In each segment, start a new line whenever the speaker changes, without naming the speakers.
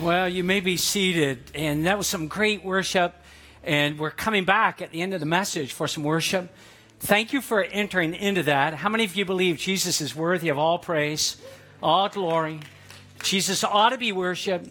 Well, you may be seated, and that was some great worship. And we're coming back at the end of the message for some worship. Thank you for entering into that. How many of you believe Jesus is worthy of all praise, all glory? Jesus ought to be worshiped.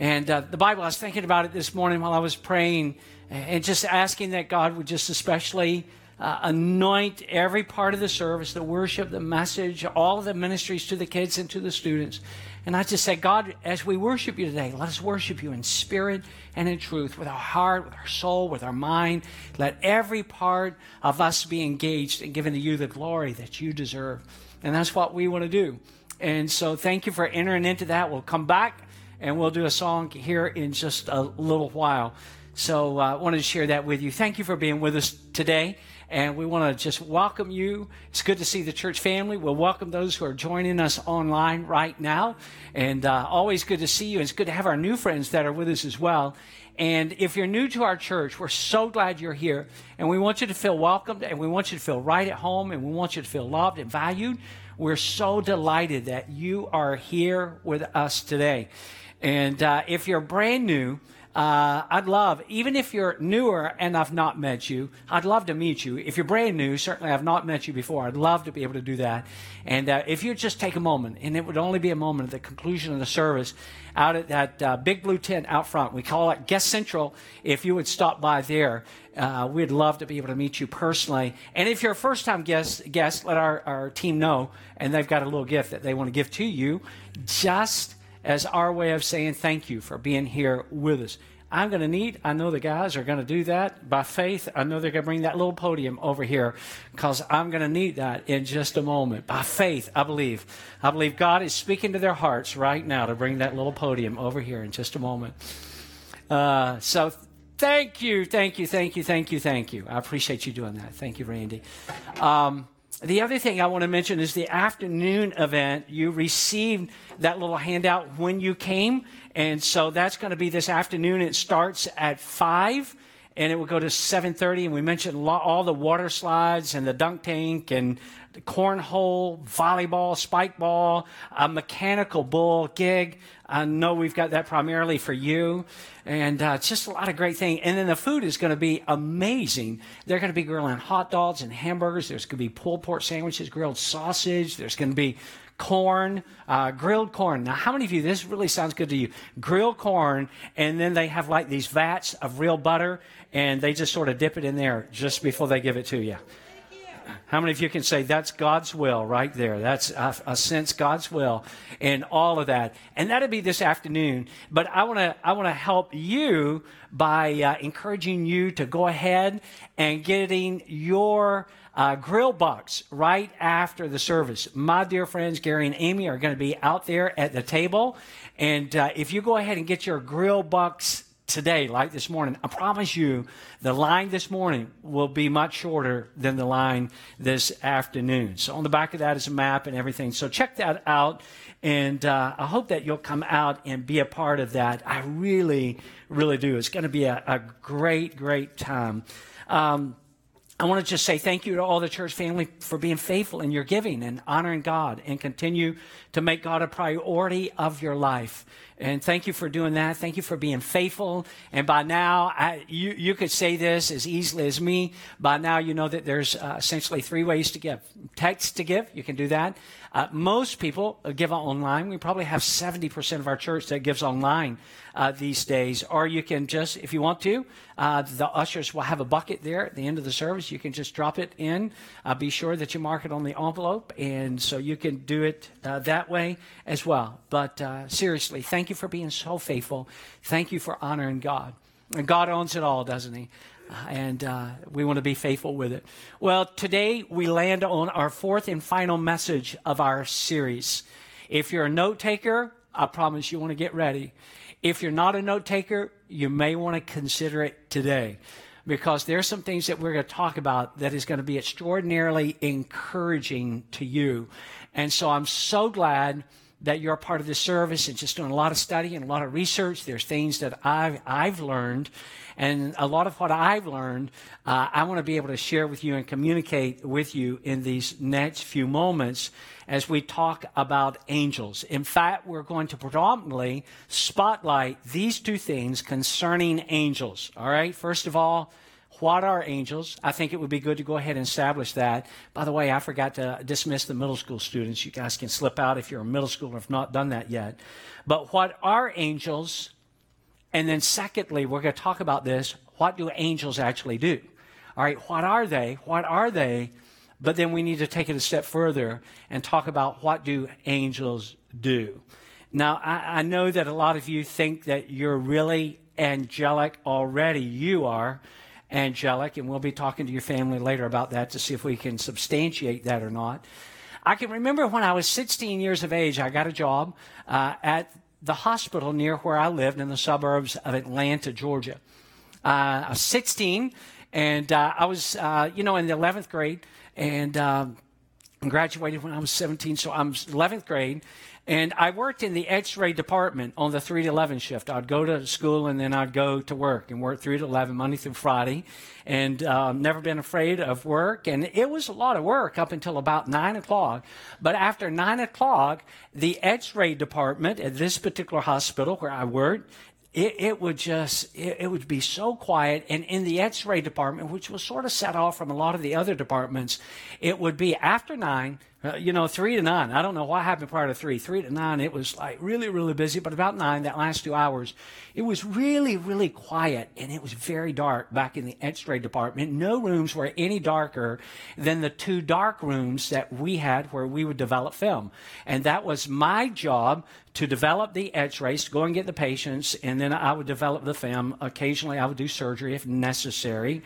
And uh, the Bible, I was thinking about it this morning while I was praying and just asking that God would just especially uh, anoint every part of the service, the worship, the message, all the ministries to the kids and to the students. And I just say, God, as we worship you today, let us worship you in spirit and in truth, with our heart, with our soul, with our mind. Let every part of us be engaged and given to you the glory that you deserve. And that's what we want to do. And so thank you for entering into that. We'll come back and we'll do a song here in just a little while. So uh, I wanted to share that with you. Thank you for being with us today. And we want to just welcome you. It's good to see the church family. We'll welcome those who are joining us online right now. And uh, always good to see you. It's good to have our new friends that are with us as well. And if you're new to our church, we're so glad you're here. And we want you to feel welcomed and we want you to feel right at home and we want you to feel loved and valued. We're so delighted that you are here with us today. And uh, if you're brand new, uh, I'd love, even if you're newer and I've not met you, I'd love to meet you. If you're brand new, certainly I've not met you before. I'd love to be able to do that. And uh, if you just take a moment, and it would only be a moment at the conclusion of the service, out at that uh, big blue tent out front, we call it Guest Central. If you would stop by there, uh, we'd love to be able to meet you personally. And if you're a first time guest, guest, let our, our team know, and they've got a little gift that they want to give to you. Just as our way of saying thank you for being here with us. I'm going to need, I know the guys are going to do that by faith. I know they're going to bring that little podium over here because I'm going to need that in just a moment. By faith, I believe. I believe God is speaking to their hearts right now to bring that little podium over here in just a moment. Uh, so thank you, thank you, thank you, thank you, thank you. I appreciate you doing that. Thank you, Randy. Um, the other thing I want to mention is the afternoon event. You received that little handout when you came, and so that's going to be this afternoon. It starts at 5 and it will go to 7.30 and we mentioned all the water slides and the dunk tank and cornhole volleyball spike ball a mechanical bull gig i know we've got that primarily for you and uh, just a lot of great things and then the food is going to be amazing they're going to be grilling hot dogs and hamburgers there's going to be pulled pork sandwiches grilled sausage there's going to be corn, uh, grilled corn. Now, how many of you, this really sounds good to you? Grilled corn, and then they have like these vats of real butter, and they just sort of dip it in there just before they give it to you. How many of you can say that's God's will right there? That's a, sense God's will and all of that. And that'll be this afternoon. But I want to I want to help you by uh, encouraging you to go ahead and getting your uh, grill box right after the service. My dear friends, Gary and Amy are going to be out there at the table. And uh, if you go ahead and get your grill box today, like this morning, I promise you the line this morning will be much shorter than the line this afternoon. So on the back of that is a map and everything. So check that out. And uh, I hope that you'll come out and be a part of that. I really, really do. It's going to be a, a great, great time. Um, I want to just say thank you to all the church family for being faithful in your giving and honoring God and continue to make God a priority of your life. And thank you for doing that. Thank you for being faithful. And by now, I, you, you could say this as easily as me. By now, you know that there's uh, essentially three ways to give. Text to give, you can do that. Uh, most people give online. We probably have 70% of our church that gives online uh, these days. Or you can just, if you want to, uh, the ushers will have a bucket there at the end of the service. You can just drop it in. Uh, be sure that you mark it on the envelope. And so you can do it uh, that way as well. But uh, seriously, thank you for being so faithful. Thank you for honoring God. And God owns it all, doesn't He? And uh, we want to be faithful with it. Well, today we land on our fourth and final message of our series. If you're a note taker, I promise you want to get ready. If you're not a note taker, you may want to consider it today because there are some things that we're going to talk about that is going to be extraordinarily encouraging to you. And so I'm so glad that you're a part of this service and just doing a lot of study and a lot of research. There's things that I've, I've learned. And a lot of what I've learned, uh, I want to be able to share with you and communicate with you in these next few moments as we talk about angels. In fact, we're going to predominantly spotlight these two things concerning angels. All right. First of all, what are angels? I think it would be good to go ahead and establish that. By the way, I forgot to dismiss the middle school students. You guys can slip out if you're a middle schooler, if not done that yet. But what are angels? And then, secondly, we're going to talk about this. What do angels actually do? All right, what are they? What are they? But then we need to take it a step further and talk about what do angels do. Now, I, I know that a lot of you think that you're really angelic already. You are angelic, and we'll be talking to your family later about that to see if we can substantiate that or not. I can remember when I was 16 years of age, I got a job uh, at the hospital near where I lived in the suburbs of Atlanta, Georgia. Uh, I was 16, and uh, I was, uh, you know, in the 11th grade, and um, graduated when I was 17, so I'm 11th grade, and I worked in the x ray department on the 3 to 11 shift. I'd go to school and then I'd go to work and work 3 to 11, Monday through Friday. And uh, never been afraid of work. And it was a lot of work up until about 9 o'clock. But after 9 o'clock, the x ray department at this particular hospital where I worked, it, it, would just it, it, would be so quiet and in the x-ray department which was sort of set off from a lot of the other departments it would be after nine uh, you know, three to nine. I don't know what happened prior to three. Three to nine, it was like really, really busy. But about nine, that last two hours, it was really, really quiet and it was very dark back in the X-ray department. No rooms were any darker than the two dark rooms that we had where we would develop film. And that was my job to develop the X-rays, to go and get the patients, and then I would develop the film. Occasionally, I would do surgery if necessary.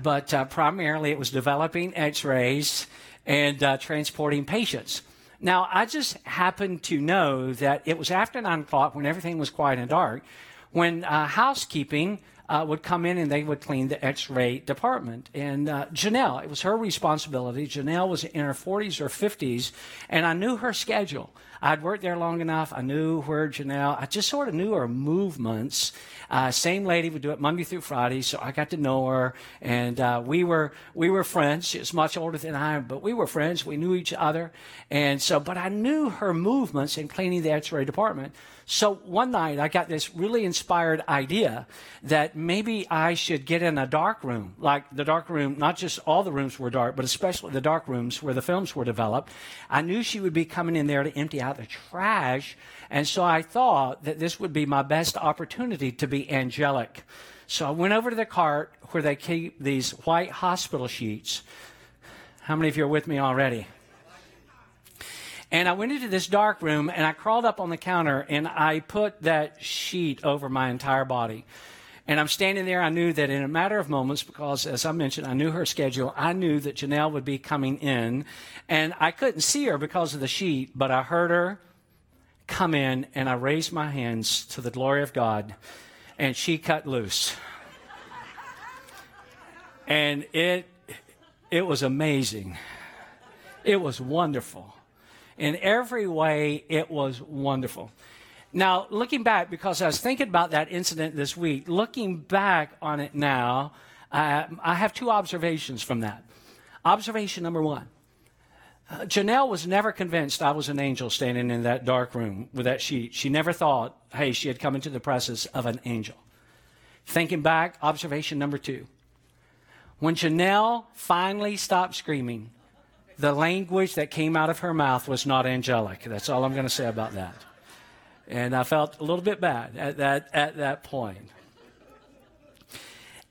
But uh, primarily, it was developing X-rays and uh, transporting patients. Now, I just happened to know that it was after 9 o'clock when everything was quiet and dark, when uh, housekeeping uh, would come in and they would clean the x ray department. And uh, Janelle, it was her responsibility. Janelle was in her 40s or 50s, and I knew her schedule. I'd worked there long enough. I knew where Janelle, I just sort of knew her movements. Uh, same lady would do it Monday through Friday, so I got to know her, and uh, we were we were friends. She was much older than I am, but we were friends. We knew each other, and so. But I knew her movements in cleaning the X-ray department. So one night I got this really inspired idea that maybe I should get in a dark room, like the dark room, not just all the rooms were dark, but especially the dark rooms where the films were developed. I knew she would be coming in there to empty out the trash. And so I thought that this would be my best opportunity to be angelic. So I went over to the cart where they keep these white hospital sheets. How many of you are with me already? And I went into this dark room and I crawled up on the counter and I put that sheet over my entire body. And I'm standing there. I knew that in a matter of moments, because as I mentioned, I knew her schedule. I knew that Janelle would be coming in. And I couldn't see her because of the sheet, but I heard her come in and I raised my hands to the glory of God and she cut loose. and it, it was amazing. It was wonderful. In every way, it was wonderful. Now, looking back, because I was thinking about that incident this week, looking back on it now, uh, I have two observations from that. Observation number one uh, Janelle was never convinced I was an angel standing in that dark room with that sheet. She never thought, hey, she had come into the presence of an angel. Thinking back, observation number two. When Janelle finally stopped screaming, the language that came out of her mouth was not angelic. That's all I'm going to say about that. And I felt a little bit bad at that, at that point.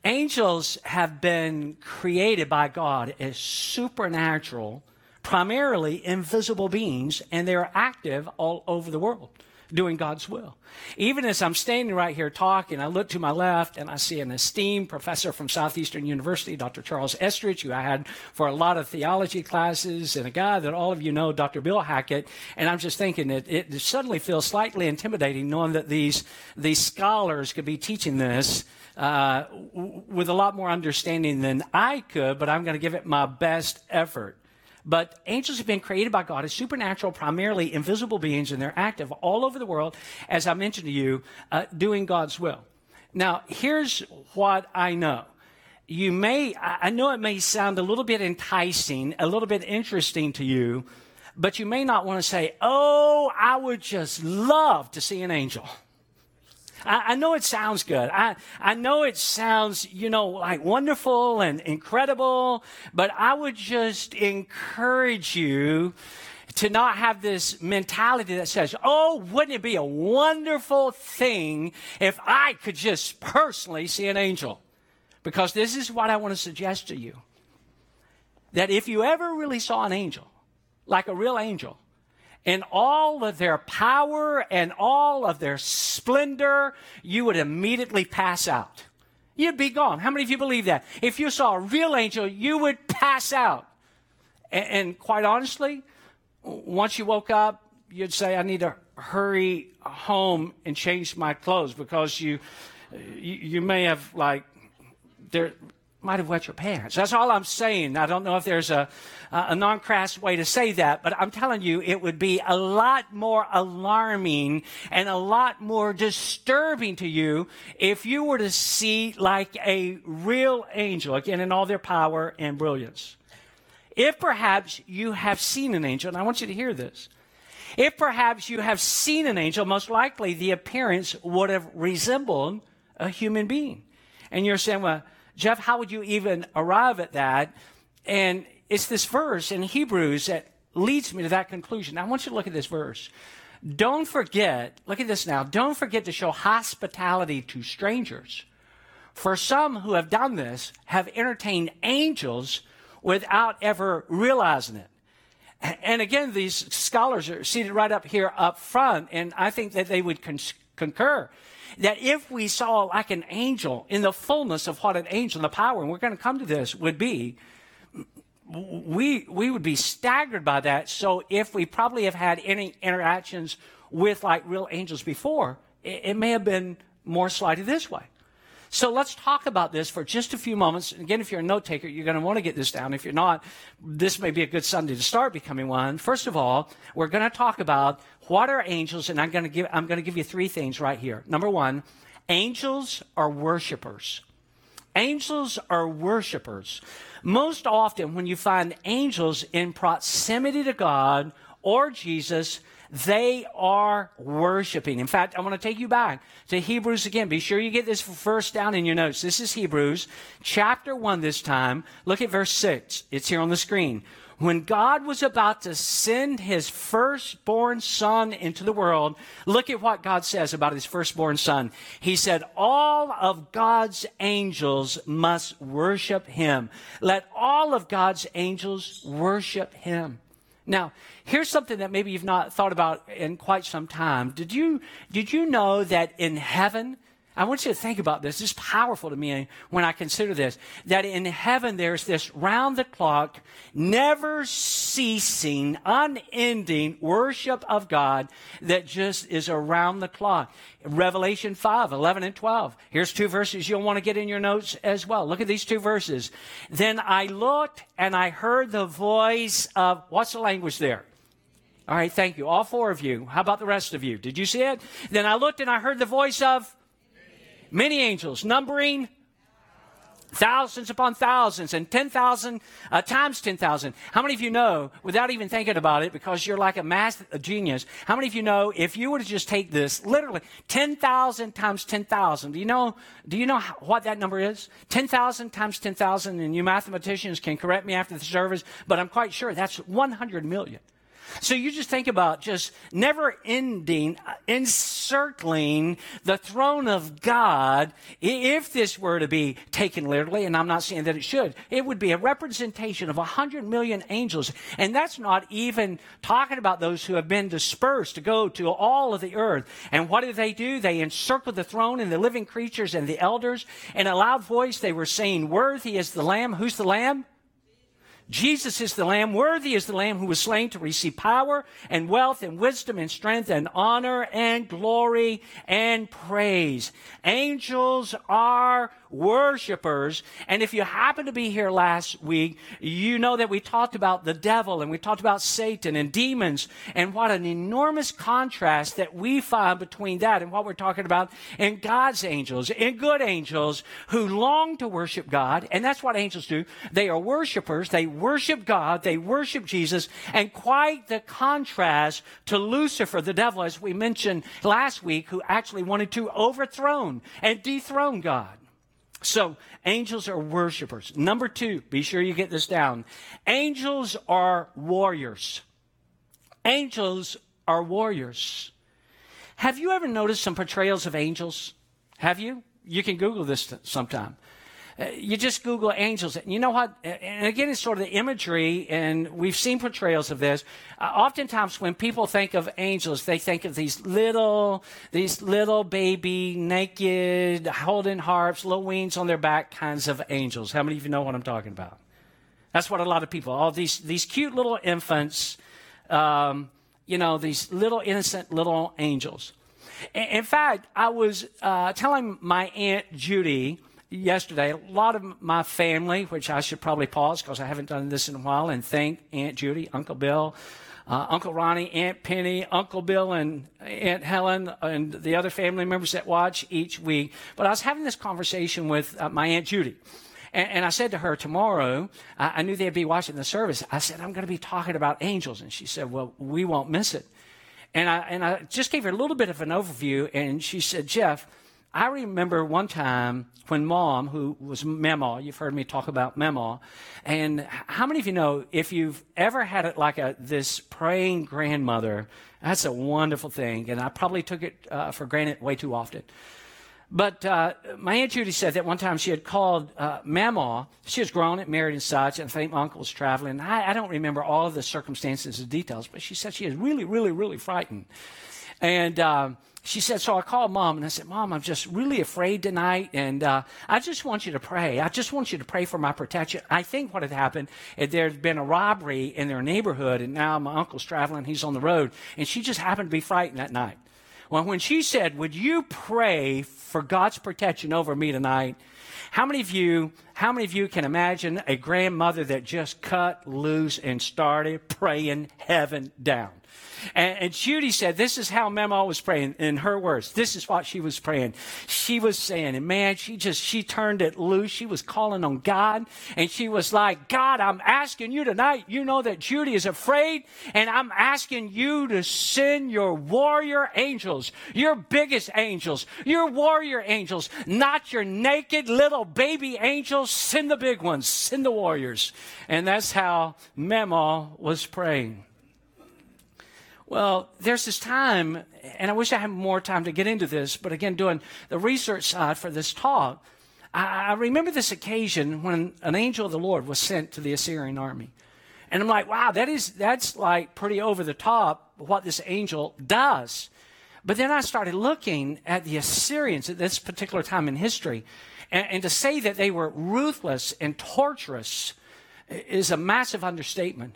Angels have been created by God as supernatural, primarily invisible beings, and they're active all over the world doing God's will. Even as I'm standing right here talking, I look to my left and I see an esteemed professor from Southeastern University, Dr. Charles Estridge, who I had for a lot of theology classes, and a guy that all of you know, Dr. Bill Hackett. And I'm just thinking that it suddenly feels slightly intimidating knowing that these, these scholars could be teaching this uh, with a lot more understanding than I could, but I'm going to give it my best effort. But angels have been created by God as supernatural, primarily invisible beings, and they're active all over the world, as I mentioned to you, uh, doing God's will. Now, here's what I know. You may, I know it may sound a little bit enticing, a little bit interesting to you, but you may not want to say, Oh, I would just love to see an angel. I, I, know it sounds good. I, I know it sounds, you know, like wonderful and incredible, but I would just encourage you to not have this mentality that says, oh, wouldn't it be a wonderful thing if I could just personally see an angel? Because this is what I want to suggest to you. That if you ever really saw an angel, like a real angel, in all of their power and all of their splendor, you would immediately pass out. You'd be gone. How many of you believe that? If you saw a real angel, you would pass out. And, and quite honestly, once you woke up, you'd say, I need to hurry home and change my clothes because you, you, you may have like, there, might have wet your pants. That's all I'm saying. I don't know if there's a, a non crass way to say that, but I'm telling you, it would be a lot more alarming and a lot more disturbing to you if you were to see like a real angel, again, in all their power and brilliance. If perhaps you have seen an angel, and I want you to hear this. If perhaps you have seen an angel, most likely the appearance would have resembled a human being. And you're saying, well, Jeff, how would you even arrive at that? And it's this verse in Hebrews that leads me to that conclusion. Now, I want you to look at this verse. Don't forget, look at this now, don't forget to show hospitality to strangers. For some who have done this have entertained angels without ever realizing it. And again, these scholars are seated right up here up front, and I think that they would con- concur that if we saw like an angel in the fullness of what an angel, the power, and we're going to come to this, would be, we, we would be staggered by that. So if we probably have had any interactions with like real angels before, it, it may have been more slightly this way. So let's talk about this for just a few moments. Again, if you're a note taker, you're going to want to get this down. If you're not, this may be a good Sunday to start becoming one. First of all, we're going to talk about what are angels, and I'm going to give, I'm going to give you three things right here. Number one, angels are worshipers. Angels are worshipers. Most often, when you find angels in proximity to God or Jesus, they are worshiping. In fact, I want to take you back to Hebrews again. Be sure you get this first down in your notes. This is Hebrews chapter 1 this time. Look at verse 6. It's here on the screen. When God was about to send his firstborn son into the world, look at what God says about his firstborn son. He said, All of God's angels must worship him. Let all of God's angels worship him. Now, here's something that maybe you've not thought about in quite some time. Did you, did you know that in heaven, I want you to think about this. This is powerful to me when I consider this. That in heaven there's this round the clock, never ceasing, unending worship of God that just is around the clock. Revelation 5, 11 and 12. Here's two verses you'll want to get in your notes as well. Look at these two verses. Then I looked and I heard the voice of, what's the language there? All right, thank you. All four of you. How about the rest of you? Did you see it? Then I looked and I heard the voice of many angels, numbering thousands upon thousands and 10,000 uh, times 10,000. How many of you know, without even thinking about it, because you're like a math genius, how many of you know if you were to just take this, literally 10,000 times 10,000, do you know, do you know how, what that number is? 10,000 times 10,000, and you mathematicians can correct me after the service, but I'm quite sure that's 100 million. So you just think about just never ending, encircling the throne of God. If this were to be taken literally, and I'm not saying that it should, it would be a representation of a hundred million angels. And that's not even talking about those who have been dispersed to go to all of the earth. And what did they do? They encircled the throne and the living creatures and the elders. In a loud voice, they were saying, Worthy is the Lamb. Who's the Lamb? Jesus is the Lamb. Worthy is the Lamb who was slain to receive power and wealth and wisdom and strength and honor and glory and praise. Angels are worshipers. And if you happen to be here last week, you know that we talked about the devil and we talked about Satan and demons and what an enormous contrast that we find between that and what we're talking about in God's angels, in good angels who long to worship God. And that's what angels do. They are worshipers. They worship God. They worship Jesus. And quite the contrast to Lucifer, the devil, as we mentioned last week, who actually wanted to overthrow and dethrone God. So, angels are worshipers. Number two, be sure you get this down. Angels are warriors. Angels are warriors. Have you ever noticed some portrayals of angels? Have you? You can Google this sometime. Uh, you just Google angels. And you know what? And again, it's sort of the imagery, and we've seen portrayals of this. Uh, oftentimes, when people think of angels, they think of these little, these little baby, naked, holding harps, little wings on their back kinds of angels. How many of you know what I'm talking about? That's what a lot of people, all these, these cute little infants, um, you know, these little innocent little angels. In fact, I was uh, telling my Aunt Judy, yesterday, a lot of my family, which I should probably pause because I haven't done this in a while, and thank Aunt Judy, Uncle Bill, uh, Uncle Ronnie, Aunt Penny, Uncle Bill, and Aunt Helen, and the other family members that watch each week. But I was having this conversation with uh, my Aunt Judy. And, I said to her tomorrow, I, I knew they'd be watching the service. I said, I'm going to be talking about angels. And she said, Well, we won't miss it. And I, and I just gave her a little bit of an overview. And she said, Jeff, I remember one time when mom, who was Mama, you've heard me talk about Mama, and how many of you know if you've ever had it like a this praying grandmother, that's a wonderful thing, and I probably took it uh, for granted way too often. But uh, my Aunt Judy said that one time she had called uh, Mama. She was grown and married and such, and I think my uncle was traveling. I, I don't remember all of the circumstances and details, but she said she was really, really, really frightened. And um, she said, so I called mom and I said, Mom, I'm just really afraid tonight. And uh, I just want you to pray. I just want you to pray for my protection. I think what had happened is there'd been a robbery in their neighborhood. And now my uncle's traveling. He's on the road. And she just happened to be frightened that night. Well, when she said, Would you pray for God's protection over me tonight? How many of you, how many of you can imagine a grandmother that just cut loose and started praying heaven down? And, and Judy said, This is how Memo was praying in her words. This is what she was praying. She was saying, and man, she just, she turned it loose. She was calling on God. And she was like, God, I'm asking you tonight. You know that Judy is afraid. And I'm asking you to send your warrior angels, your biggest angels, your warrior angels, not your naked little baby angels. Send the big ones, send the warriors. And that's how Memo was praying. Well, there's this time, and I wish I had more time to get into this, but again, doing the research side for this talk, I, remember this occasion when an angel of the Lord was sent to the Assyrian army. And I'm like, wow, that is that's like pretty over the top what this angel does. But then I started looking at the Assyrians at this particular time in history, and, and to say that they were ruthless and torturous is a massive understatement.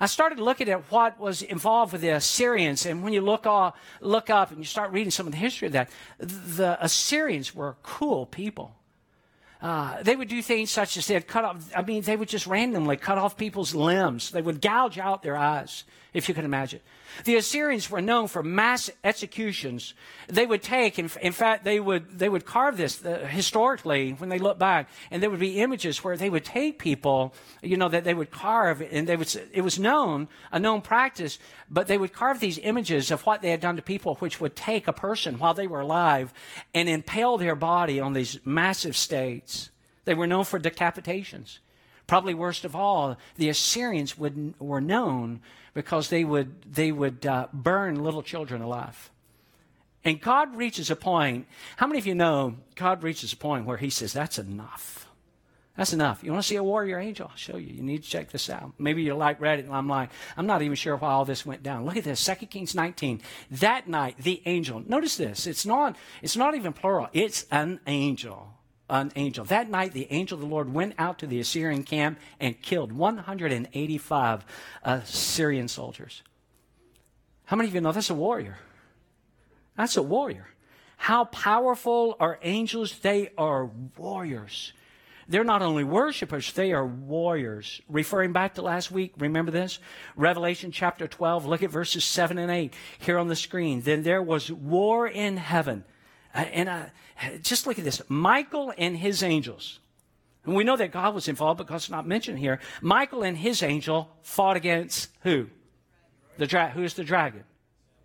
I started looking at what was involved with the Assyrians, and when you look, all, look up and you start reading some of the history of that, the Assyrians were cool people. Uh, they would do things such as they'd cut off, I mean, they would just randomly cut off people's limbs. They would gouge out their eyes, if you can imagine. The Assyrians were known for mass executions. They would take, in, in fact, they would, they would carve this uh, historically when they look back, and there would be images where they would take people, you know, that they would carve, and they would, it was known, a known practice, but they would carve these images of what they had done to people, which would take a person while they were alive and impale their body on these massive stakes. They were known for decapitations. Probably worst of all, the Assyrians would, were known because they would, they would uh, burn little children alive. And God reaches a point. How many of you know God reaches a point where He says, That's enough? That's enough. You want to see a warrior angel? I'll show you. You need to check this out. Maybe you like read it, and I'm like, I'm not even sure why all this went down. Look at this, 2 Kings 19. That night, the angel. Notice this. It's not. It's not even plural. It's an angel an angel. That night, the angel of the Lord went out to the Assyrian camp and killed 185 Assyrian soldiers. How many of you know that's a warrior? That's a warrior. How powerful are angels? They are warriors. They're not only worshipers, they are warriors. Referring back to last week, remember this? Revelation chapter 12, look at verses 7 and 8 here on the screen. Then there was war in heaven. And just look at this Michael and his angels. And we know that God was involved because it's not mentioned here. Michael and his angel fought against who? The dra- who is the dragon?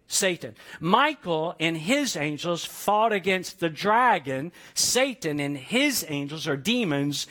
Satan. Michael and his angels fought against the dragon. Satan and his angels are demons.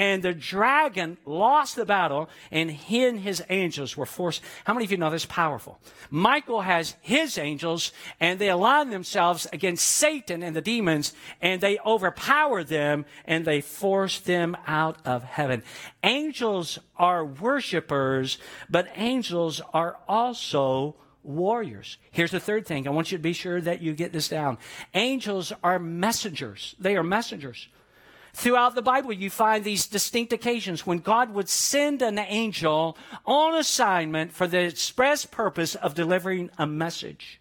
And the dragon lost the battle, and he and his angels were forced. How many of you know this powerful? Michael has his angels, and they align themselves against Satan and the demons, and they overpower them, and they force them out of heaven. Angels are worshipers, but angels are also warriors. Here's the third thing. I want you to be sure that you get this down. Angels are messengers. They are messengers. Throughout the Bible, you find these distinct occasions when God would send an angel on assignment for the express purpose of delivering a message.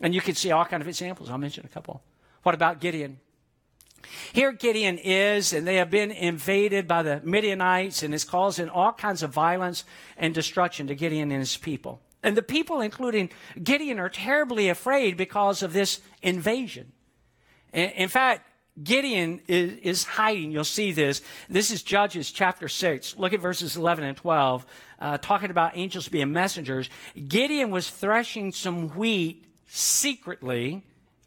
And you can see all kind of examples. I'll mention a couple. What about Gideon? Here Gideon is, and they have been invaded by the Midianites, and it's causing all kinds of violence and destruction to Gideon and his people. And the people, including Gideon, are terribly afraid because of this invasion. In fact, Gideon is, is, hiding. You'll see this. This is Judges chapter 6. Look at verses 11 and 12, uh, talking about angels being messengers. Gideon was threshing some wheat secretly.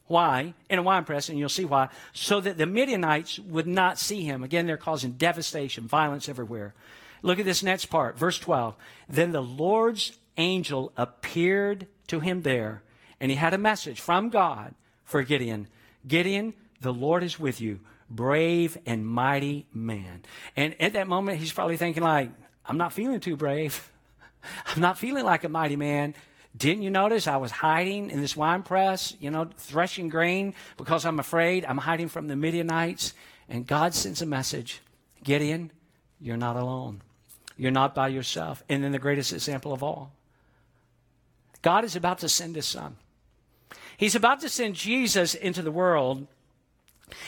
Why? In a wine press, and you'll see why. So that the Midianites would not see him. Again, they're causing devastation, violence everywhere. Look at this next part, verse 12. Then the Lord's angel appeared to him there, and he had a message from God for Gideon. Gideon, the Lord is with you, brave and mighty man. And at that moment, he's probably thinking, like, I'm not feeling too brave. I'm not feeling like a mighty man. Didn't you notice I was hiding in this wine press, you know, threshing grain because I'm afraid I'm hiding from the Midianites? And God sends a message Gideon, you're not alone. You're not by yourself. And then the greatest example of all God is about to send his son. He's about to send Jesus into the world.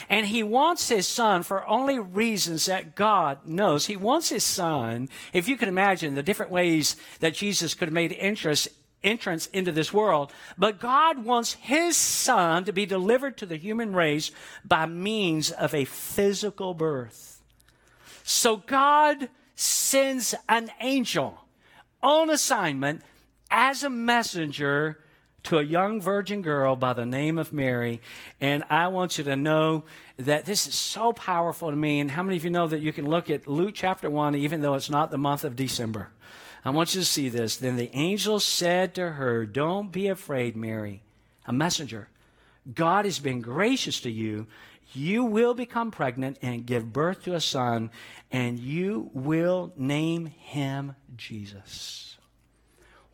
And he wants his son for only reasons that God knows. He wants his son, if you can imagine the different ways that Jesus could have made interest, entrance into this world. But God wants his son to be delivered to the human race by means of a physical birth. So God sends an angel on assignment as a messenger to a young virgin girl by the name of Mary. And I want you to know that this is so powerful to me. And how many of you know that you can look at Luke chapter 1, even though it's not the month of December? I want you to see this. Then the angel said to her, Don't be afraid, Mary, a messenger. God has been gracious to you. You will become pregnant and give birth to a son, and you will name him Jesus.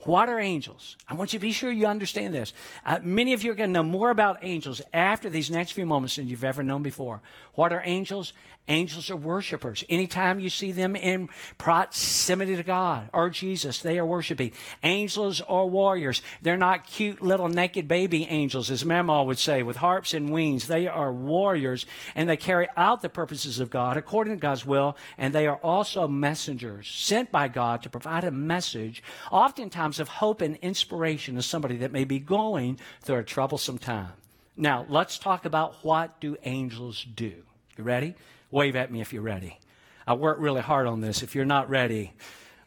What are angels? I want you to be sure you understand this. Uh, many of you are going to know more about angels after these next few moments than you've ever known before. What are angels? Angels are worshipers. Anytime you see them in proximity to God or Jesus, they are worshiping. Angels are warriors. They're not cute little naked baby angels, as Mama would say, with harps and wings. They are warriors and they carry out the purposes of God according to God's will. And they are also messengers sent by God to provide a message, oftentimes of hope and inspiration to somebody that may be going through a troublesome time. Now, let's talk about what do angels do. You ready? Wave at me if you're ready. I worked really hard on this. If you're not ready,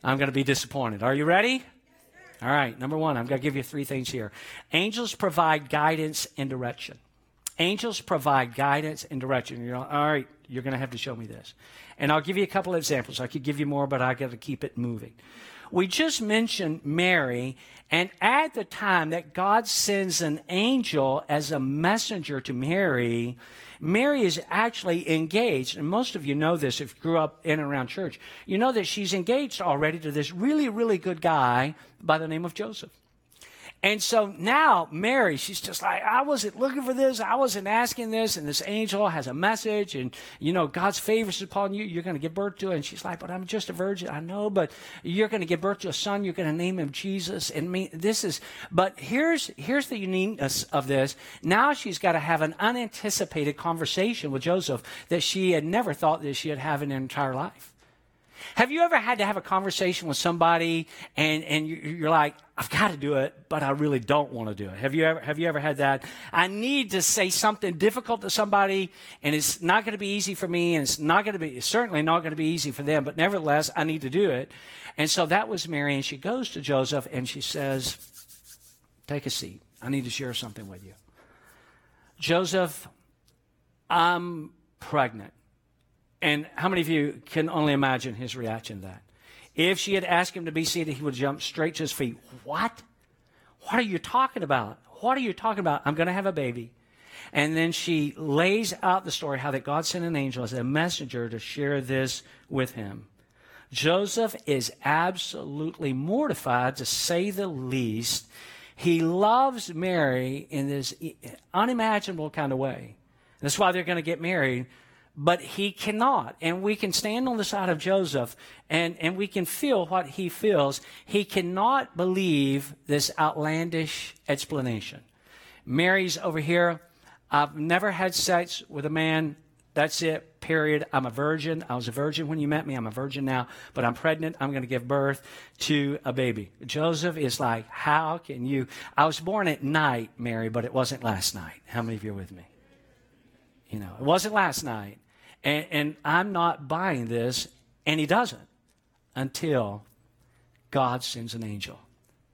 I'm going to be disappointed. Are you ready? All right, number one, I'm going to give you three things here. Angels provide guidance and direction. Angels provide guidance and direction. You're all right, you're going to have to show me this. And I'll give you a couple of examples. I could give you more, but I got to keep it moving. We just mentioned Mary, and at the time that God sends an angel as a messenger to Mary, Mary is actually engaged, and most of you know this if you grew up in and around church. You know that she's engaged already to this really, really good guy by the name of Joseph. And so now Mary, she's just like, I wasn't looking for this. I wasn't asking this. And this angel has a message and, you know, God's favor is upon you. You're going to give birth to it. And she's like, but I'm just a virgin. I know, but you're going to give birth to a son. You're going to name him Jesus. And me, this is, but here's, here's the uniqueness of this. Now she's got to have an unanticipated conversation with Joseph that she had never thought that she'd have in her entire life. Have you ever had to have a conversation with somebody and, and you're like, I've got to do it, but I really don't want to do it? Have you ever, have you ever had that? I need to say something difficult to somebody and it's not going to be easy for me and it's not going to be, certainly not going to be easy for them, but nevertheless, I need to do it. And so that was Mary and she goes to Joseph and she says, take a seat. I need to share something with you. Joseph, I'm pregnant. And how many of you can only imagine his reaction to that? If she had asked him to be seated, he would jump straight to his feet. What? What are you talking about? What are you talking about? I'm going to have a baby. And then she lays out the story how that God sent an angel as a messenger to share this with him. Joseph is absolutely mortified, to say the least. He loves Mary in this unimaginable kind of way. That's why they're going to get married but he cannot. And we can stand on the side of Joseph and, and we can feel what he feels. He cannot believe this outlandish explanation. Mary's over here. I've never had sex with a man. That's it, period. I'm a virgin. I was a virgin when you met me. I'm a virgin now, but I'm pregnant. I'm going to give birth to a baby. Joseph is like, How can you? I was born at night, Mary, but it wasn't last night. How many of you are with me? You know, it wasn't last night. And, and I'm not buying this, and he doesn't until God sends an angel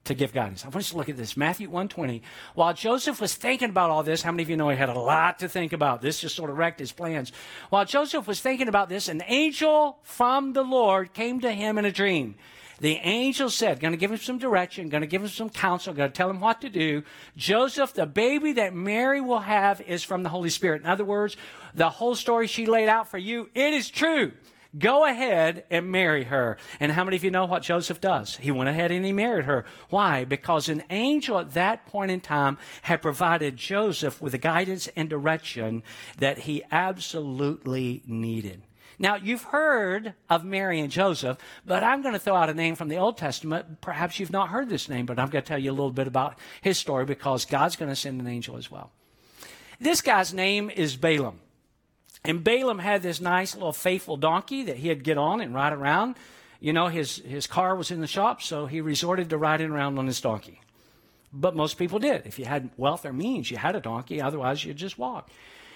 to give guidance. I want you to look at this. Matthew 120. While Joseph was thinking about all this, how many of you know he had a lot to think about? This just sort of wrecked his plans. While Joseph was thinking about this, an angel from the Lord came to him in a dream. The angel said, going to give him some direction, going to give him some counsel, going to tell him what to do. Joseph, the baby that Mary will have is from the Holy Spirit. In other words, the whole story she laid out for you, it is true. Go ahead and marry her. And how many of you know what Joseph does? He went ahead and he married her. Why? Because an angel at that point in time had provided Joseph with the guidance and direction that he absolutely needed. Now, you've heard of Mary and Joseph, but I'm going to throw out a name from the Old Testament. Perhaps you've not heard this name, but I'm going to tell you a little bit about his story because God's going to send an angel as well. This guy's name is Balaam. And Balaam had this nice little faithful donkey that he'd get on and ride around. You know, his, his car was in the shop, so he resorted to riding around on his donkey. But most people did. If you had wealth or means, you had a donkey, otherwise, you'd just walk.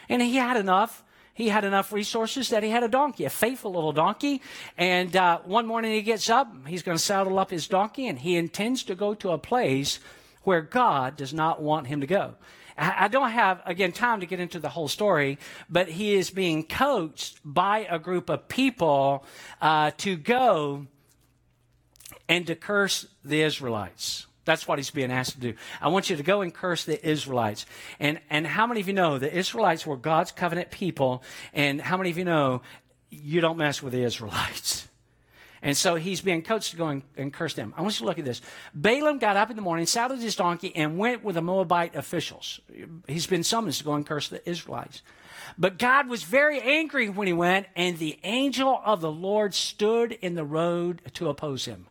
And he had enough he had enough resources that he had a donkey, a faithful little donkey. And uh, one morning he gets up, he's going to saddle up his donkey, and he intends to go to a place where God does not want him to go. I don't have, again, time to get into the whole story, but he is being coached by a group of people uh, to go and to curse the Israelites. That's what he's being asked to do. I want you to go and curse the Israelites. And, and how many of you know the Israelites were God's covenant people? And how many of you know you don't mess with the Israelites? And so he's being coached to go and, and, curse them. I want you to look at this. Balaam got up in the morning, saddled his donkey, and went with the Moabite officials. He's been summoned to go and curse the Israelites. But God was very angry when he went, and the angel of the Lord stood in the road to oppose him.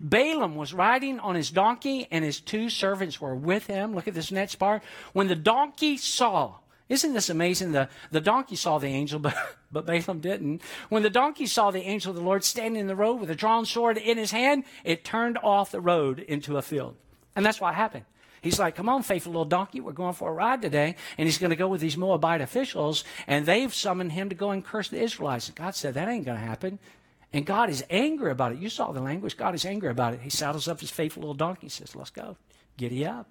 Balaam was riding on his donkey, and his two servants were with him. Look at this next part. When the donkey saw, isn't this amazing? The, the donkey saw the angel, but, but Balaam didn't. When the donkey saw the angel of the Lord standing in the road with a drawn sword in his hand, it turned off the road into a field. And that's what happened. He's like, come on, faithful little donkey, we're going for a ride today. And he's going to go with these Moabite officials, and they've summoned him to go and curse the Israelites. And God said, that ain't going to happen. And God is angry about it. You saw the language. God is angry about it. He saddles up his faithful little donkey and says, Let's go. Giddy up.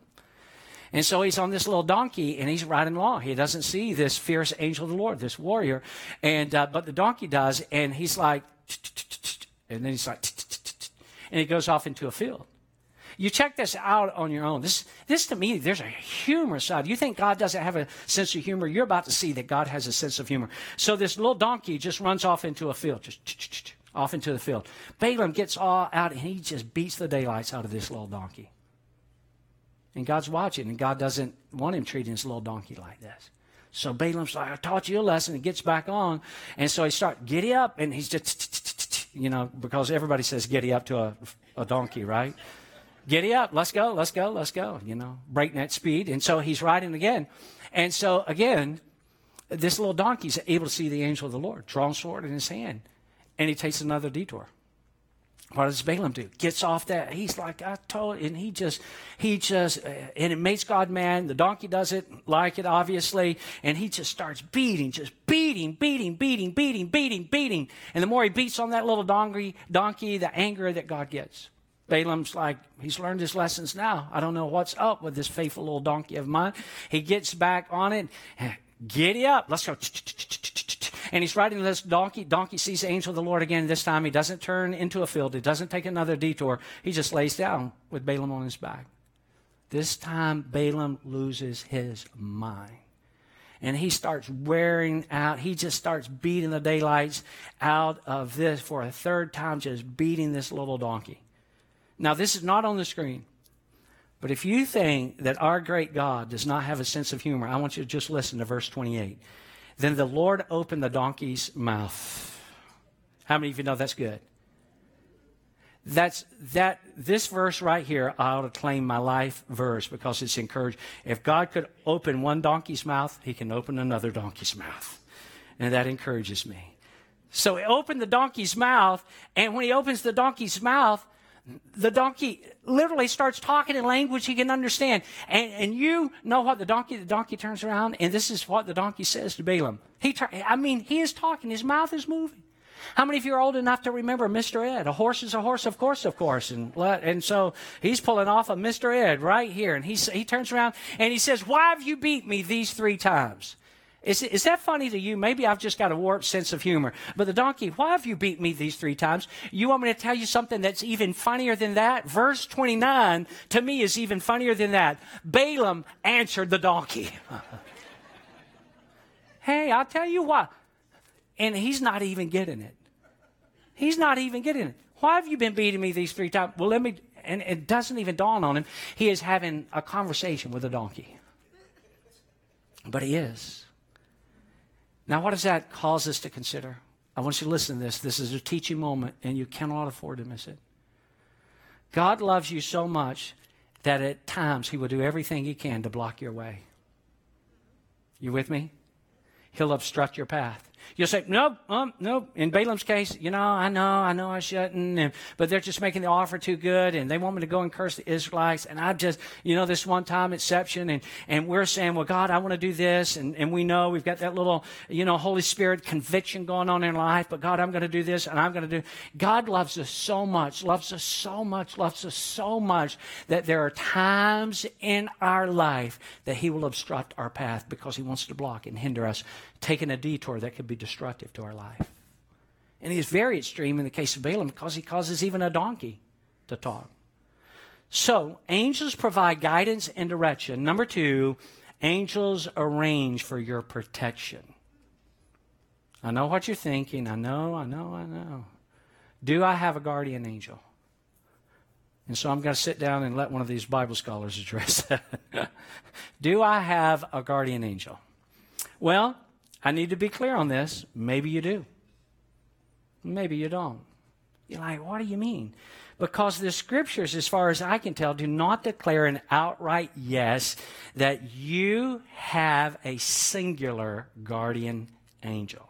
And so he's on this little donkey and he's riding along. He doesn't see this fierce angel of the Lord, this warrior. And, uh, but the donkey does. And he's like, and then he's like, and he goes off into a field. You check this out on your own. This, this to me, there's a humorous side. You think God doesn't have a sense of humor? You're about to see that God has a sense of humor. So this little donkey just runs off into a field, just off into the field. Balaam gets all out and he just beats the daylights out of this little donkey. And God's watching, and God doesn't want him treating his little donkey like this. So Balaam's like, I taught you a lesson. He gets back on. And so he starts, giddy up. And he's just, you know, because everybody says giddy up to a, a donkey, right? Giddy up. Let's go. Let's go. Let's go. You know, breakneck speed. And so he's riding again. And so again, this little donkey's able to see the angel of the Lord, drawn sword in his hand. And he takes another detour. What does Balaam do? Gets off that. He's like, I told, and he just, he just, uh, and it makes God mad. The donkey doesn't like it, obviously, and he just starts beating, just beating, beating, beating, beating, beating, beating. And the more he beats on that little donkey, donkey, the anger that God gets. Balaam's like, he's learned his lessons now. I don't know what's up with this faithful little donkey of mine. He gets back on it. Giddy up. Let's go. And he's riding this donkey. Donkey sees the angel of the Lord again. This time he doesn't turn into a field. He doesn't take another detour. He just lays down with Balaam on his back. This time Balaam loses his mind. And he starts wearing out. He just starts beating the daylights out of this for a third time, just beating this little donkey. Now, this is not on the screen. But if you think that our great God does not have a sense of humor, I want you to just listen to verse 28. Then the Lord opened the donkey's mouth. How many of you know that's good? That's that this verse right here, I ought to claim my life verse because it's encouraged. If God could open one donkey's mouth, he can open another donkey's mouth. And that encourages me. So he opened the donkey's mouth, and when he opens the donkey's mouth, the donkey literally starts talking in language he can understand. And, and you know what the donkey, the donkey turns around and this is what the donkey says to Balaam. He, I mean, he is talking. His mouth is moving. How many of you are old enough to remember Mr. Ed? A horse is a horse, of course, of course. And, and so he's pulling off a Mr. Ed right here. And he, he turns around and he says, Why have you beat me these three times? Is, is that funny to you? Maybe I've just got a warped sense of humor. But the donkey, why have you beat me these three times? You want me to tell you something that's even funnier than that? Verse 29 to me is even funnier than that. Balaam answered the donkey. hey, I'll tell you what. And he's not even getting it. He's not even getting it. Why have you been beating me these three times? Well, let me, and it doesn't even dawn on him. He is having a conversation with a donkey. But he is. Now, what does that cause us to consider? I want you to listen to this. This is a teaching moment, and you cannot afford to miss it. God loves you so much that at times He will do everything He can to block your way. You with me? He'll obstruct your path. You'll say, nope, um, nope. In Balaam's case, you know, I know, I know I shouldn't, and, but they're just making the offer too good, and they want me to go and curse the Israelites, and I just, you know, this one time exception, and, and we're saying, well, God, I want to do this, and, and we know we've got that little, you know, Holy Spirit conviction going on in life, but God, I'm going to do this, and I'm going to do. God loves us so much, loves us so much, loves us so much that there are times in our life that He will obstruct our path because He wants to block and hinder us taking a detour that could be destructive to our life. And he's very extreme in the case of Balaam because he causes even a donkey to talk. So, angels provide guidance and direction. Number two, angels arrange for your protection. I know what you're thinking. I know, I know, I know. Do I have a guardian angel? And so I'm going to sit down and let one of these Bible scholars address that. Do I have a guardian angel? Well, I need to be clear on this. Maybe you do. Maybe you don't. You're like, what do you mean? Because the scriptures, as far as I can tell, do not declare an outright yes that you have a singular guardian angel.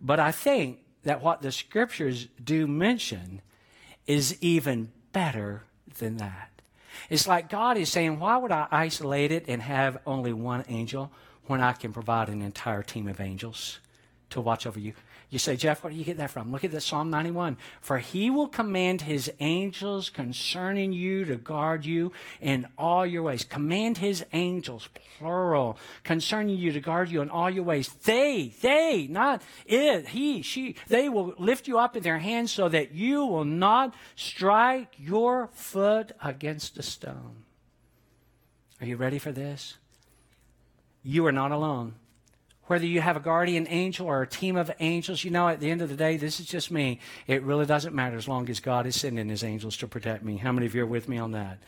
But I think that what the scriptures do mention is even better than that. It's like God is saying, why would I isolate it and have only one angel? When I can provide an entire team of angels to watch over you. You say, Jeff, where do you get that from? Look at the Psalm 91. For he will command his angels concerning you to guard you in all your ways. Command his angels, plural, concerning you to guard you in all your ways. They, they, not it, he, she, they will lift you up in their hands so that you will not strike your foot against a stone. Are you ready for this? You are not alone. Whether you have a guardian angel or a team of angels, you know, at the end of the day, this is just me. It really doesn't matter as long as God is sending his angels to protect me. How many of you are with me on that?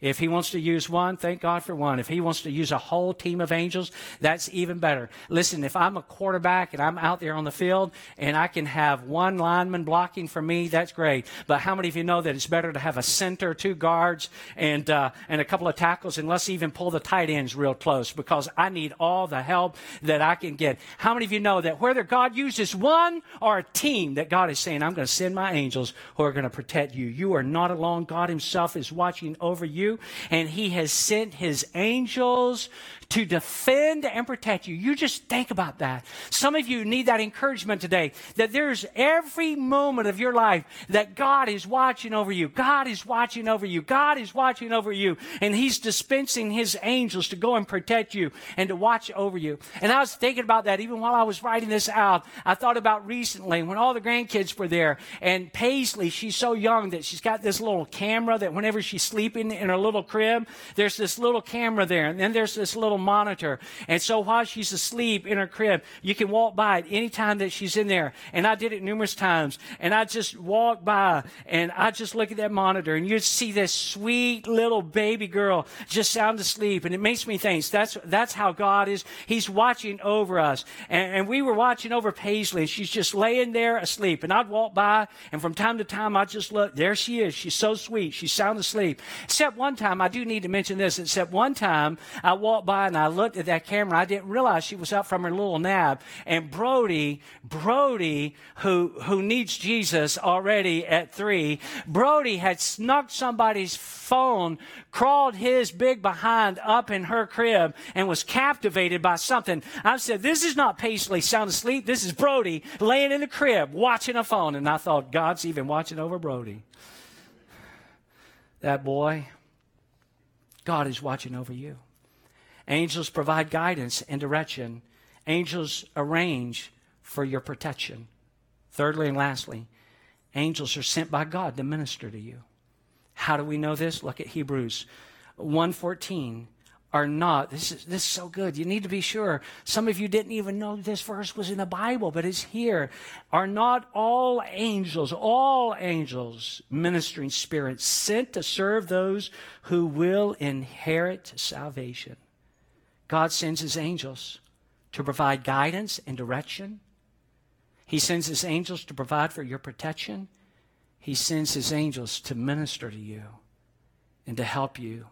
If he wants to use one, thank God for one. If he wants to use a whole team of angels, that's even better. Listen, if I'm a quarterback and I'm out there on the field and I can have one lineman blocking for me, that's great. But how many of you know that it's better to have a center, two guards, and uh, and a couple of tackles, and let's even pull the tight ends real close because I need all the help that I can get. How many of you know that whether God uses one or a team, that God is saying, I'm going to send my angels who are going to protect you. You are not alone. God Himself is watching over you, and He has sent His angels to defend and protect you. You just think about that. Some of you need that encouragement today that there's every moment of your life that God is watching over you. God is watching over you. God is watching over you. And He's dispensing His angels to go and protect you and to watch over you. And I was thinking about that even while I was writing this out. I thought about recently when all the grandkids were there and Paisley, she's so young that she's got this little camera that whenever she's sleeping in her little crib, there's this little camera there. And then there's this little little monitor. And so while she's asleep in her crib, you can walk by it anytime that she's in there. And I did it numerous times. And I just walk by and I just look at that monitor and you see this sweet little baby girl just sound asleep. And it makes me think that's, that's how God is. He's watching over us. And, and we were watching over Paisley. and She's just laying there asleep. And I'd walk by and from time to time I'd just look. There she is. She's so sweet. She's sound asleep. Except one time, I do need to mention this, except one time I walked by and I looked at that camera. I didn't realize she was up from her little nap. And Brody, Brody, who, who needs Jesus already at three, Brody had snuck somebody's phone, crawled his big behind up in her crib, and was captivated by something. I said, This is not Paisley sound asleep. This is Brody laying in the crib watching a phone. And I thought, God's even watching over Brody. That boy, God is watching over you. Angels provide guidance and direction. Angels arrange for your protection. Thirdly and lastly, angels are sent by God to minister to you. How do we know this? Look at Hebrews 1:14 are not this is this is so good. You need to be sure. Some of you didn't even know this verse was in the Bible, but it's here. Are not all angels, all angels, ministering spirits sent to serve those who will inherit salvation? God sends his angels to provide guidance and direction. He sends his angels to provide for your protection. He sends his angels to minister to you and to help you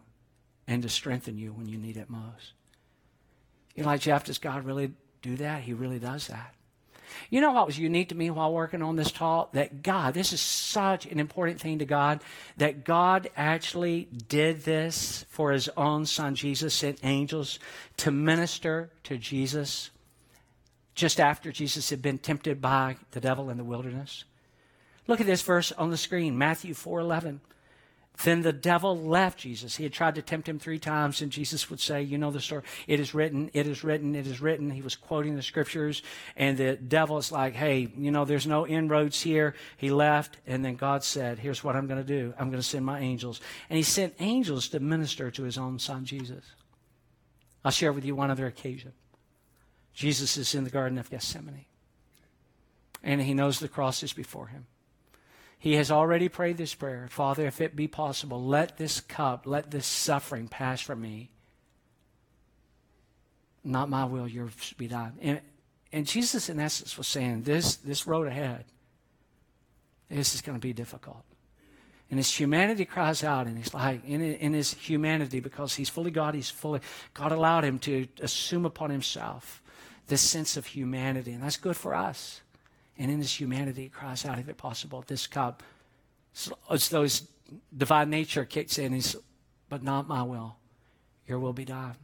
and to strengthen you when you need it most. You're like, Jeff, does God really do that? He really does that. You know what was unique to me while working on this talk? That God, this is such an important thing to God, that God actually did this for his own son Jesus, sent angels to minister to Jesus just after Jesus had been tempted by the devil in the wilderness. Look at this verse on the screen, Matthew 4:11. Then the devil left Jesus. He had tried to tempt him three times, and Jesus would say, You know the story. It is written, it is written, it is written. He was quoting the scriptures, and the devil is like, Hey, you know, there's no inroads here. He left, and then God said, Here's what I'm going to do I'm going to send my angels. And he sent angels to minister to his own son, Jesus. I'll share with you one other occasion. Jesus is in the Garden of Gethsemane, and he knows the cross is before him. He has already prayed this prayer Father, if it be possible, let this cup, let this suffering pass from me. Not my will, yours be done. And, and Jesus, in essence, was saying, This, this road ahead, this is going to be difficult. And his humanity cries out, and he's like, in, in his humanity, because he's fully God, he's fully, God allowed him to assume upon himself this sense of humanity, and that's good for us. And in his humanity, cries out, if it possible, this cup. As though his divine nature kicks in, but not my will, your will be done.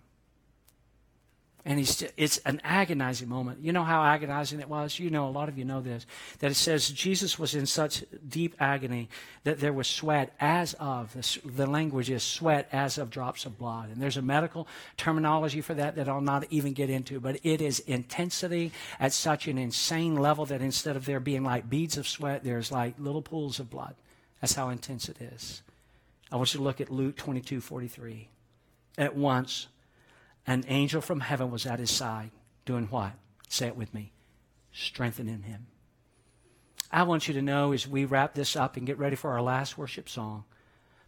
And he's, it's an agonizing moment. You know how agonizing it was? You know, a lot of you know this. That it says Jesus was in such deep agony that there was sweat as of, the language is sweat as of drops of blood. And there's a medical terminology for that that I'll not even get into, but it is intensity at such an insane level that instead of there being like beads of sweat, there's like little pools of blood. That's how intense it is. I want you to look at Luke 22 43. At once, an angel from heaven was at his side, doing what? Say it with me strengthening him. I want you to know as we wrap this up and get ready for our last worship song,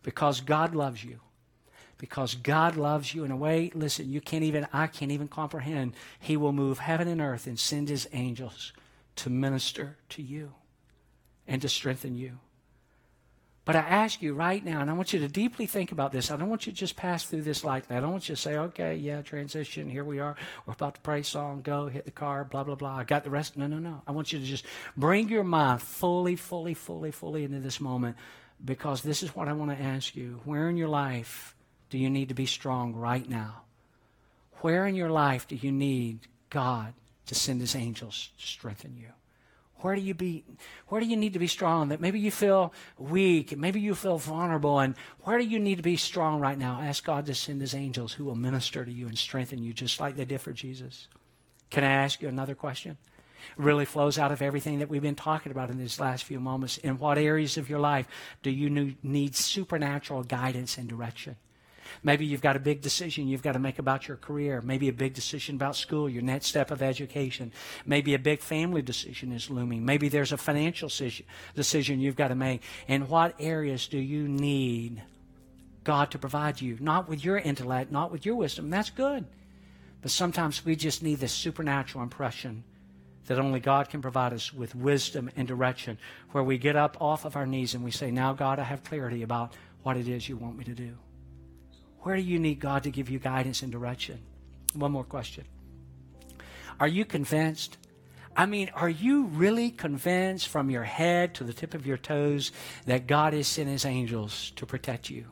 because God loves you, because God loves you in a way, listen, you can't even, I can't even comprehend. He will move heaven and earth and send his angels to minister to you and to strengthen you. But I ask you right now, and I want you to deeply think about this. I don't want you to just pass through this lightly. I don't want you to say, okay, yeah, transition, here we are. We're about to pray song, go, hit the car, blah, blah, blah. I got the rest. No, no, no. I want you to just bring your mind fully, fully, fully, fully into this moment because this is what I want to ask you. Where in your life do you need to be strong right now? Where in your life do you need God to send his angels to strengthen you? Where do you be where do you need to be strong? That maybe you feel weak, maybe you feel vulnerable, and where do you need to be strong right now? Ask God to send his angels who will minister to you and strengthen you just like they did for Jesus. Can I ask you another question? It really flows out of everything that we've been talking about in these last few moments. In what areas of your life do you need supernatural guidance and direction? Maybe you've got a big decision you've got to make about your career. Maybe a big decision about school, your next step of education. Maybe a big family decision is looming. Maybe there's a financial decision you've got to make. In what areas do you need God to provide you? Not with your intellect, not with your wisdom. That's good. But sometimes we just need this supernatural impression that only God can provide us with wisdom and direction, where we get up off of our knees and we say, Now, God, I have clarity about what it is you want me to do. Where do you need God to give you guidance and direction? One more question. Are you convinced? I mean, are you really convinced from your head to the tip of your toes that God has sent his angels to protect you?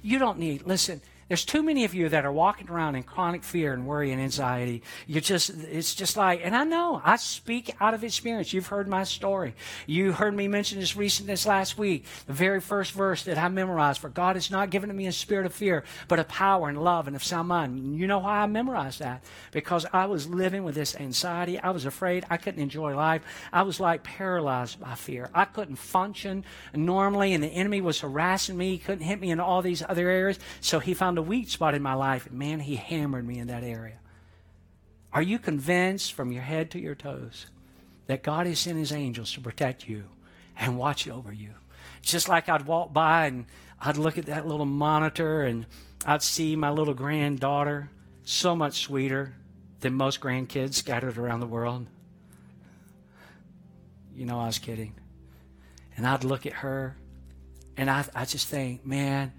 You don't need, listen, there's too many of you that are walking around in chronic fear and worry and anxiety. You just, it's just like, and I know, I speak out of experience. You've heard my story. You heard me mention this recent, this last week, the very first verse that I memorized, for God has not given me a spirit of fear, but of power and love and of sound mind. You know why I memorized that? Because I was living with this anxiety. I was afraid. I couldn't enjoy life. I was like paralyzed by fear. I couldn't function normally, and the enemy was harassing me. He couldn't hit me in all these other areas. So he found a a weak spot in my life, and man, he hammered me in that area. Are you convinced from your head to your toes that God has sent his angels to protect you and watch over you? Just like I'd walk by and I'd look at that little monitor and I'd see my little granddaughter, so much sweeter than most grandkids scattered around the world. You know, I was kidding. And I'd look at her and I, I just think, man,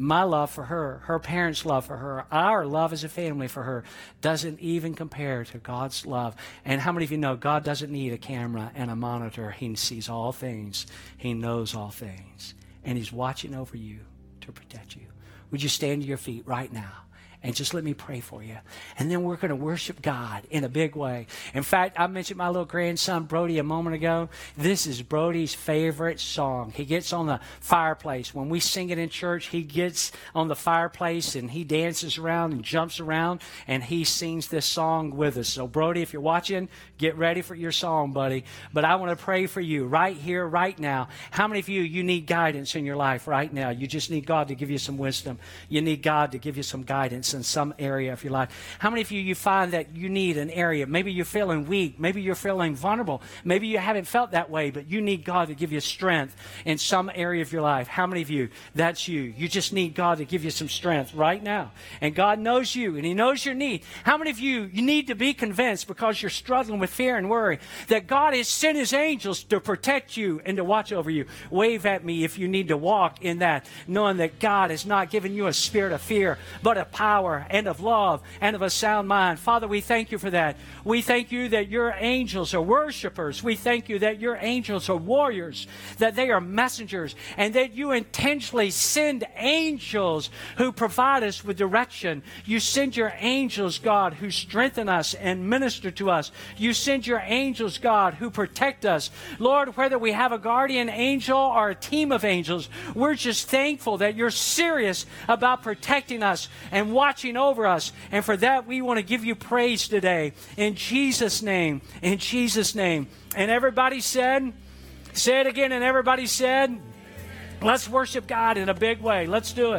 my love for her, her parents' love for her, our love as a family for her doesn't even compare to God's love. And how many of you know God doesn't need a camera and a monitor? He sees all things, He knows all things, and He's watching over you to protect you. Would you stand to your feet right now? And just let me pray for you. And then we're going to worship God in a big way. In fact, I mentioned my little grandson, Brody, a moment ago. This is Brody's favorite song. He gets on the fireplace. When we sing it in church, he gets on the fireplace and he dances around and jumps around and he sings this song with us. So, Brody, if you're watching, get ready for your song, buddy. But I want to pray for you right here, right now. How many of you, you need guidance in your life right now? You just need God to give you some wisdom. You need God to give you some guidance in some area of your life. How many of you you find that you need an area? Maybe you're feeling weak. Maybe you're feeling vulnerable. Maybe you haven't felt that way, but you need God to give you strength in some area of your life. How many of you? That's you. You just need God to give you some strength right now. And God knows you and He knows your need. How many of you you need to be convinced because you're struggling with fear and worry that God has sent His angels to protect you and to watch over you? Wave at me if you need to walk in that, knowing that God has not given you a spirit of fear, but a power power and of love and of a sound mind. Father, we thank you for that. We thank you that your angels are worshipers. We thank you that your angels are warriors, that they are messengers, and that you intentionally send angels who provide us with direction. You send your angels, God, who strengthen us and minister to us. You send your angels, God, who protect us. Lord, whether we have a guardian angel or a team of angels, we're just thankful that you're serious about protecting us and watching watching over us. And for that, we want to give you praise today. In Jesus' name. In Jesus' name. And everybody said, say it again, and everybody said, let's worship God in a big way. Let's do it.